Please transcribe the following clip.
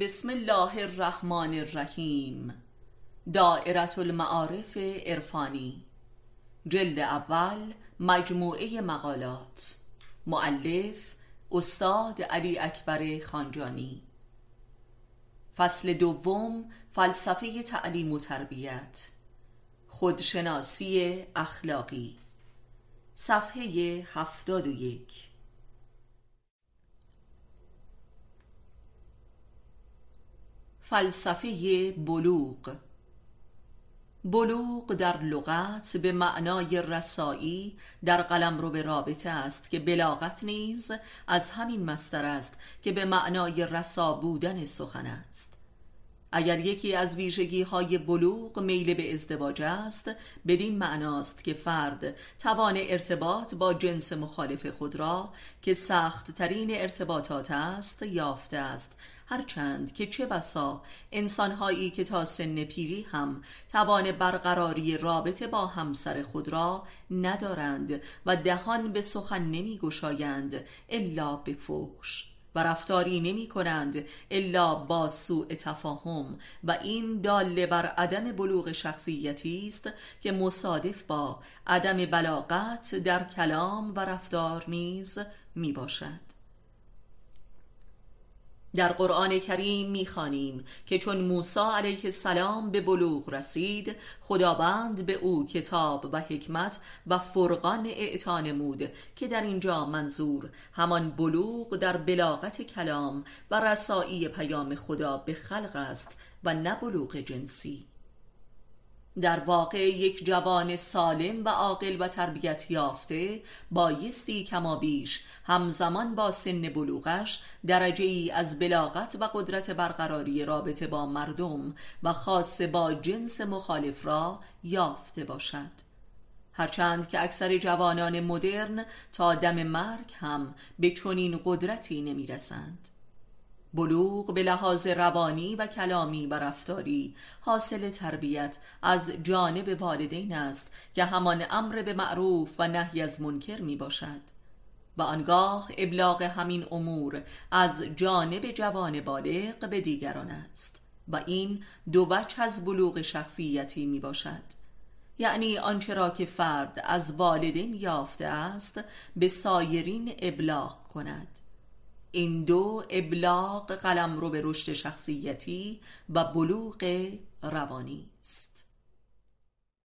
بسم الله الرحمن الرحیم. دائرت المعارف عرفانی. جلد اول مجموعه مقالات. معلف استاد علی اکبر خانجانی. فصل دوم فلسفه تعلیم و تربیت. خودشناسی اخلاقی. صفحه هفتاد و یک. فلسفه بلوغ. بلوغ در لغت به معنای رسایی در قلم رو به رابطه است که بلاغت نیز از همین مستر است که به معنای رسا بودن سخن است. اگر یکی از ویژگی های بلوغ میل به ازدواج است بدین معناست که فرد توان ارتباط با جنس مخالف خود را که سخت ترین ارتباطات است یافته است. هرچند که چه بسا انسانهایی که تا سن پیری هم توان برقراری رابطه با همسر خود را ندارند و دهان به سخن نمی گشایند الا به فوش و رفتاری نمی کنند الا با سوء تفاهم. و این داله بر عدم بلوغ شخصیتی است که مصادف با عدم بلاغت در کلام و رفتار نیز می باشد در قرآن کریم می‌خوانیم که چون موسی علیه السلام به بلوغ رسید خداوند به او کتاب و حکمت و فرقان اعطا نمود که در اینجا منظور همان بلوغ در بلاغت کلام و رسایی پیام خدا به خلق است و نه بلوغ جنسی. در واقع یک جوان سالم و عاقل و تربیت یافته بایستی کما بیش همزمان با سن بلوغش درجه ای از بلاغت و قدرت برقراری رابطه با مردم و خاص با جنس مخالف را یافته باشد هرچند که اکثر جوانان مدرن تا دم مرگ هم به چنین قدرتی نمی رسند. بلوغ به لحاظ روانی و کلامی و رفتاری حاصل تربیت از جانب والدین است که همان امر به معروف و نهی از منکر می باشد و آنگاه ابلاغ همین امور از جانب جوان بالغ به دیگران است. و این دو وجه از بلوغ شخصیتی می باشد یعنی آنچه را که فرد از والدین یافته است به سایرین ابلاغ کند. این دو ابلاغ قلم رو به رشد شخصیتی و بلوغ روانی است.